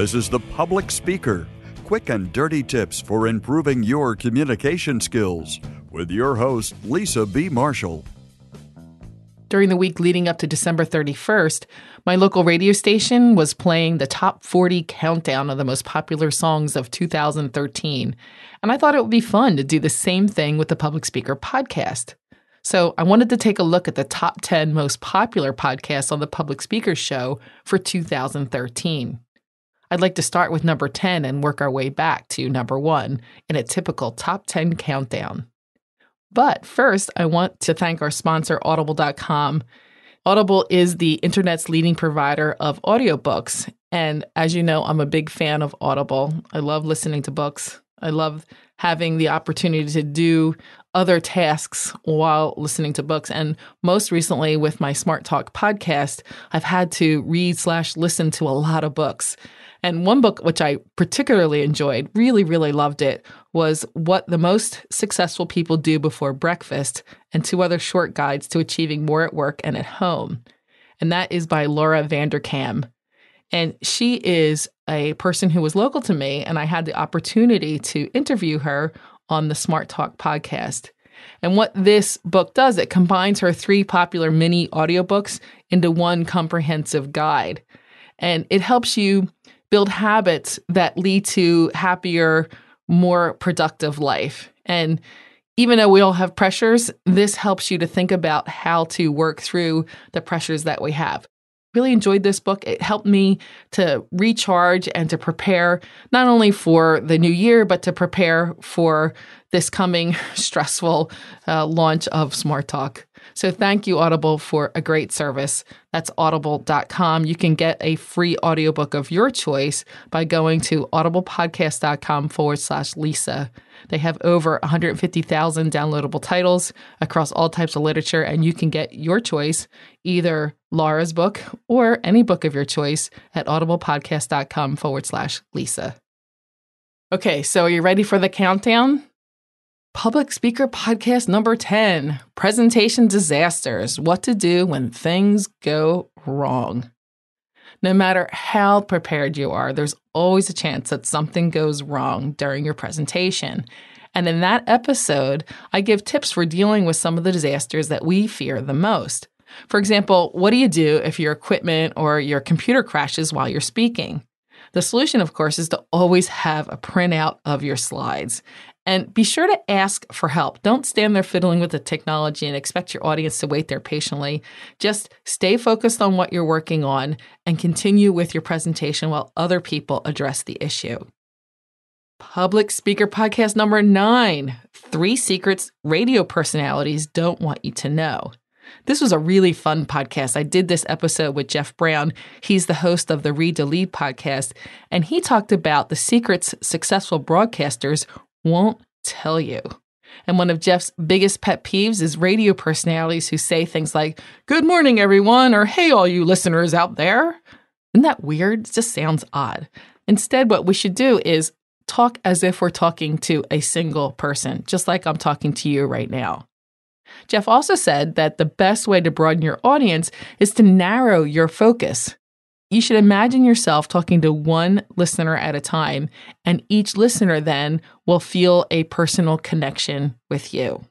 This is The Public Speaker quick and dirty tips for improving your communication skills with your host, Lisa B. Marshall. During the week leading up to December 31st, my local radio station was playing the top 40 countdown of the most popular songs of 2013. And I thought it would be fun to do the same thing with the Public Speaker podcast. So I wanted to take a look at the top 10 most popular podcasts on the Public Speaker Show for 2013. I'd like to start with number 10 and work our way back to number one in a typical top 10 countdown. But first, I want to thank our sponsor, Audible.com. Audible is the internet's leading provider of audiobooks. And as you know, I'm a big fan of Audible. I love listening to books. I love having the opportunity to do other tasks while listening to books. And most recently with my Smart Talk podcast, I've had to read slash listen to a lot of books. And one book which I particularly enjoyed, really, really loved it, was What the Most Successful People Do Before Breakfast and two other short guides to achieving more at work and at home. And that is by Laura Vanderkam. And she is a person who was local to me, and I had the opportunity to interview her on the Smart Talk podcast. And what this book does, it combines her three popular mini audiobooks into one comprehensive guide. And it helps you build habits that lead to happier, more productive life. And even though we all have pressures, this helps you to think about how to work through the pressures that we have. Really enjoyed this book. It helped me to recharge and to prepare not only for the new year, but to prepare for this coming stressful uh, launch of Smart Talk. So thank you, Audible, for a great service. That's audible.com. You can get a free audiobook of your choice by going to audiblepodcast.com forward slash Lisa. They have over 150,000 downloadable titles across all types of literature, and you can get your choice, either Laura's book or any book of your choice, at audiblepodcast.com forward slash Lisa. Okay, so are you ready for the countdown? Public Speaker Podcast number 10 Presentation Disasters What to Do When Things Go Wrong. No matter how prepared you are, there's always a chance that something goes wrong during your presentation. And in that episode, I give tips for dealing with some of the disasters that we fear the most. For example, what do you do if your equipment or your computer crashes while you're speaking? The solution, of course, is to always have a printout of your slides. And be sure to ask for help. Don't stand there fiddling with the technology and expect your audience to wait there patiently. Just stay focused on what you're working on and continue with your presentation while other people address the issue. Public Speaker Podcast number nine Three Secrets Radio Personalities Don't Want You to Know. This was a really fun podcast. I did this episode with Jeff Brown. He's the host of the Read to Lead podcast, and he talked about the secrets successful broadcasters won't tell you. And one of Jeff's biggest pet peeves is radio personalities who say things like, Good morning, everyone, or Hey, all you listeners out there. Isn't that weird? It just sounds odd. Instead, what we should do is talk as if we're talking to a single person, just like I'm talking to you right now. Jeff also said that the best way to broaden your audience is to narrow your focus. You should imagine yourself talking to one listener at a time, and each listener then will feel a personal connection with you.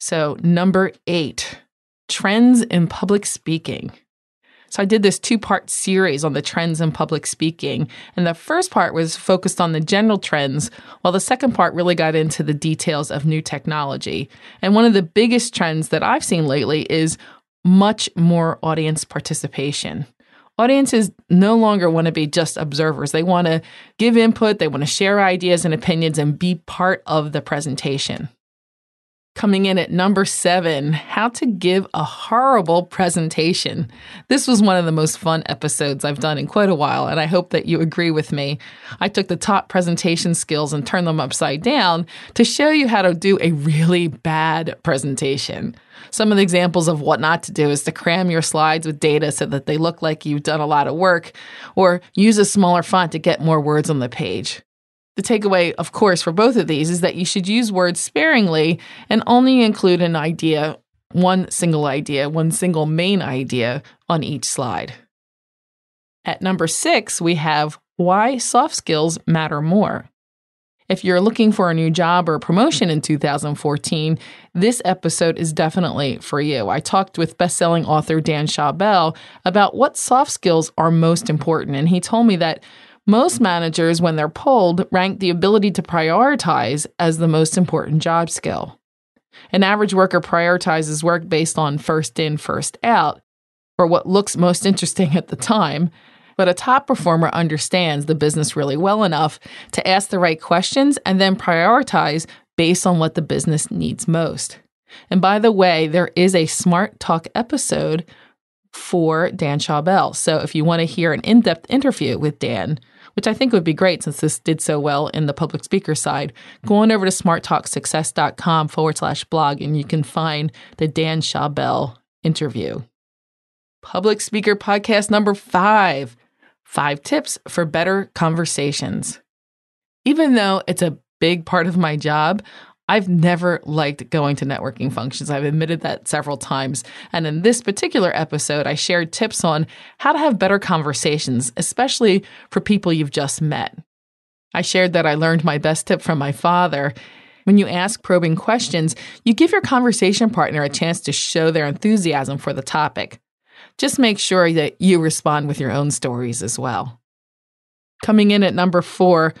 So, number eight, trends in public speaking. So, I did this two part series on the trends in public speaking. And the first part was focused on the general trends, while the second part really got into the details of new technology. And one of the biggest trends that I've seen lately is much more audience participation. Audiences no longer want to be just observers. They want to give input, they want to share ideas and opinions and be part of the presentation. Coming in at number seven, how to give a horrible presentation. This was one of the most fun episodes I've done in quite a while, and I hope that you agree with me. I took the top presentation skills and turned them upside down to show you how to do a really bad presentation. Some of the examples of what not to do is to cram your slides with data so that they look like you've done a lot of work, or use a smaller font to get more words on the page. The takeaway, of course, for both of these is that you should use words sparingly and only include an idea, one single idea, one single main idea on each slide. At number six, we have why soft skills matter more. If you're looking for a new job or promotion in 2014, this episode is definitely for you. I talked with best-selling author Dan Schawbel about what soft skills are most important, and he told me that most managers, when they're polled, rank the ability to prioritize as the most important job skill. An average worker prioritizes work based on first in, first out, or what looks most interesting at the time, but a top performer understands the business really well enough to ask the right questions and then prioritize based on what the business needs most. And by the way, there is a Smart Talk episode for Dan Schawbel. So if you want to hear an in depth interview with Dan, which I think would be great since this did so well in the public speaker side, go on over to smarttalksuccess.com forward slash blog and you can find the Dan Schawbel interview. Public Speaker Podcast number five Five tips for better conversations. Even though it's a big part of my job, I've never liked going to networking functions. I've admitted that several times. And in this particular episode, I shared tips on how to have better conversations, especially for people you've just met. I shared that I learned my best tip from my father. When you ask probing questions, you give your conversation partner a chance to show their enthusiasm for the topic. Just make sure that you respond with your own stories as well. Coming in at number four,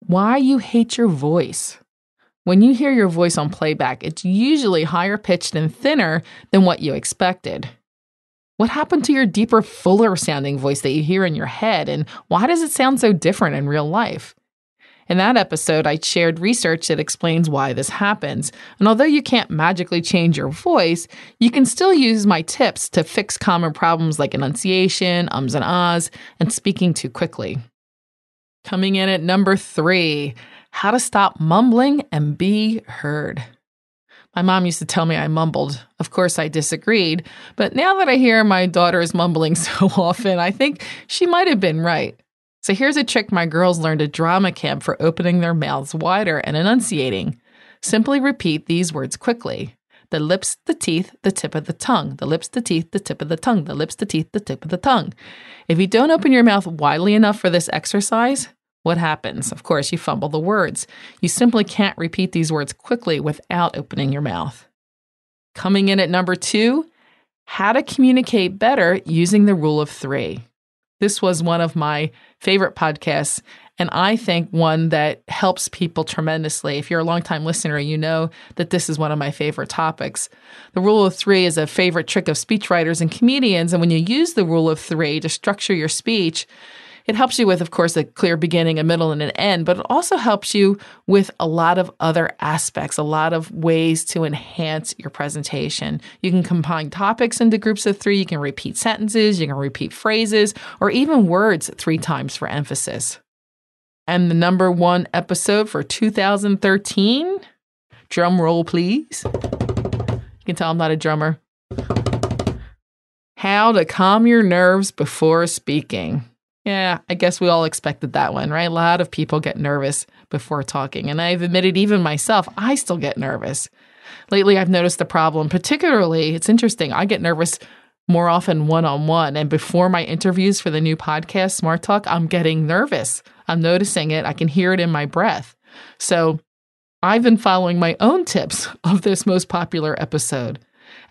why you hate your voice. When you hear your voice on playback, it's usually higher pitched and thinner than what you expected. What happened to your deeper, fuller sounding voice that you hear in your head, and why does it sound so different in real life? In that episode, I shared research that explains why this happens. And although you can't magically change your voice, you can still use my tips to fix common problems like enunciation, ums and ahs, and speaking too quickly. Coming in at number three how to stop mumbling and be heard. My mom used to tell me I mumbled. Of course, I disagreed, but now that I hear my daughter is mumbling so often, I think she might have been right. So here's a trick my girls learned at drama camp for opening their mouths wider and enunciating. Simply repeat these words quickly. The lips, the teeth, the tip of the tongue. The lips, the teeth, the tip of the tongue. The lips, the teeth, the tip of the tongue. If you don't open your mouth widely enough for this exercise, what happens? Of course, you fumble the words. You simply can't repeat these words quickly without opening your mouth. Coming in at number two, how to communicate better using the rule of three. This was one of my favorite podcasts, and I think one that helps people tremendously. If you're a longtime listener, you know that this is one of my favorite topics. The rule of three is a favorite trick of speechwriters and comedians. And when you use the rule of three to structure your speech, it helps you with, of course, a clear beginning, a middle, and an end, but it also helps you with a lot of other aspects, a lot of ways to enhance your presentation. You can combine topics into groups of three, you can repeat sentences, you can repeat phrases, or even words three times for emphasis. And the number one episode for 2013, drum roll, please. You can tell I'm not a drummer. How to calm your nerves before speaking. Yeah, I guess we all expected that one, right? A lot of people get nervous before talking. And I've admitted, even myself, I still get nervous. Lately, I've noticed the problem, particularly, it's interesting, I get nervous more often one on one. And before my interviews for the new podcast, Smart Talk, I'm getting nervous. I'm noticing it. I can hear it in my breath. So I've been following my own tips of this most popular episode.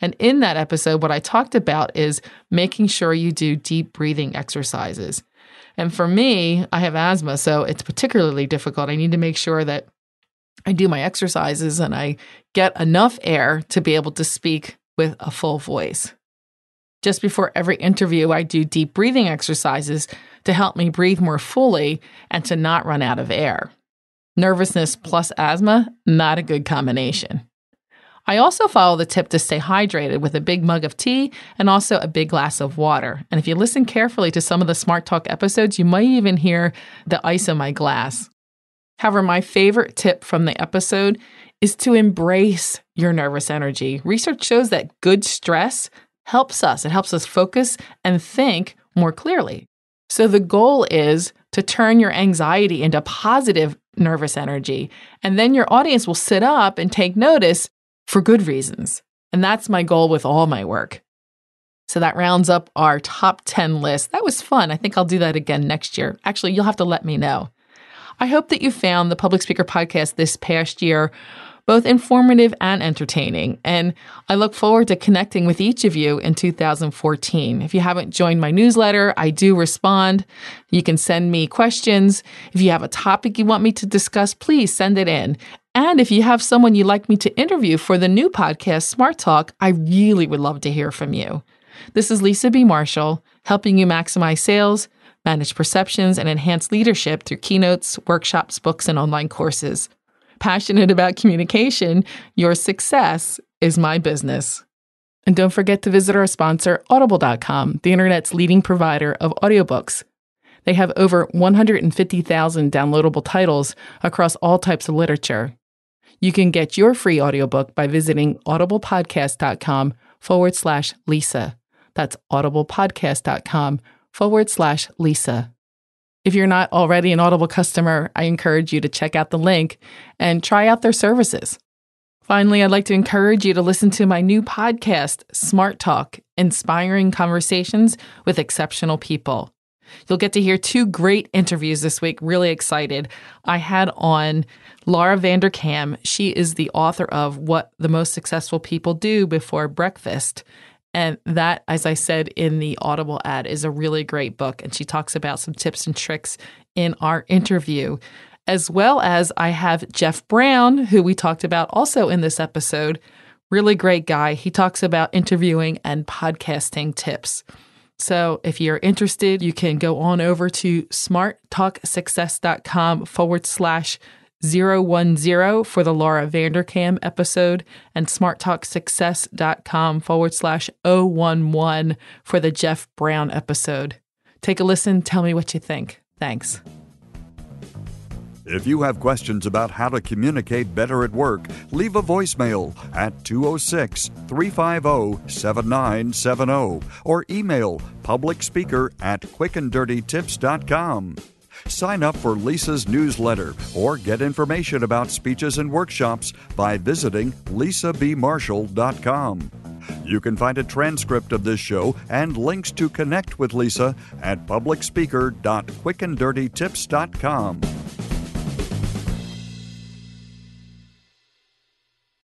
And in that episode, what I talked about is making sure you do deep breathing exercises. And for me, I have asthma, so it's particularly difficult. I need to make sure that I do my exercises and I get enough air to be able to speak with a full voice. Just before every interview, I do deep breathing exercises to help me breathe more fully and to not run out of air. Nervousness plus asthma, not a good combination. I also follow the tip to stay hydrated with a big mug of tea and also a big glass of water. And if you listen carefully to some of the Smart Talk episodes, you might even hear the ice in my glass. However, my favorite tip from the episode is to embrace your nervous energy. Research shows that good stress helps us, it helps us focus and think more clearly. So the goal is to turn your anxiety into positive nervous energy. And then your audience will sit up and take notice for good reasons. And that's my goal with all my work. So that rounds up our top 10 list. That was fun. I think I'll do that again next year. Actually, you'll have to let me know. I hope that you found the Public Speaker Podcast this past year both informative and entertaining. And I look forward to connecting with each of you in 2014. If you haven't joined my newsletter, I do respond. You can send me questions. If you have a topic you want me to discuss, please send it in. And if you have someone you'd like me to interview for the new podcast, Smart Talk, I really would love to hear from you. This is Lisa B. Marshall, helping you maximize sales, manage perceptions, and enhance leadership through keynotes, workshops, books, and online courses. Passionate about communication, your success is my business. And don't forget to visit our sponsor, Audible.com, the internet's leading provider of audiobooks. They have over 150,000 downloadable titles across all types of literature. You can get your free audiobook by visiting audiblepodcast.com forward slash Lisa. That's audiblepodcast.com forward slash Lisa. If you're not already an Audible customer, I encourage you to check out the link and try out their services. Finally, I'd like to encourage you to listen to my new podcast, Smart Talk Inspiring Conversations with Exceptional People. You'll get to hear two great interviews this week. Really excited. I had on Laura Vanderkam. She is the author of What the Most Successful People Do Before Breakfast. And that, as I said in the Audible ad, is a really great book. And she talks about some tips and tricks in our interview. As well as I have Jeff Brown, who we talked about also in this episode. Really great guy. He talks about interviewing and podcasting tips. So if you're interested, you can go on over to smarttalksuccess.com forward slash 010 for the Laura Vanderkam episode and smarttalksuccess.com forward slash 011 for the Jeff Brown episode. Take a listen. Tell me what you think. Thanks. If you have questions about how to communicate better at work, leave a voicemail at 206 350 7970 or email publicspeaker at quickanddirtytips.com. Sign up for Lisa's newsletter or get information about speeches and workshops by visiting lisabmarshall.com. You can find a transcript of this show and links to connect with Lisa at publicspeaker.quickanddirtytips.com.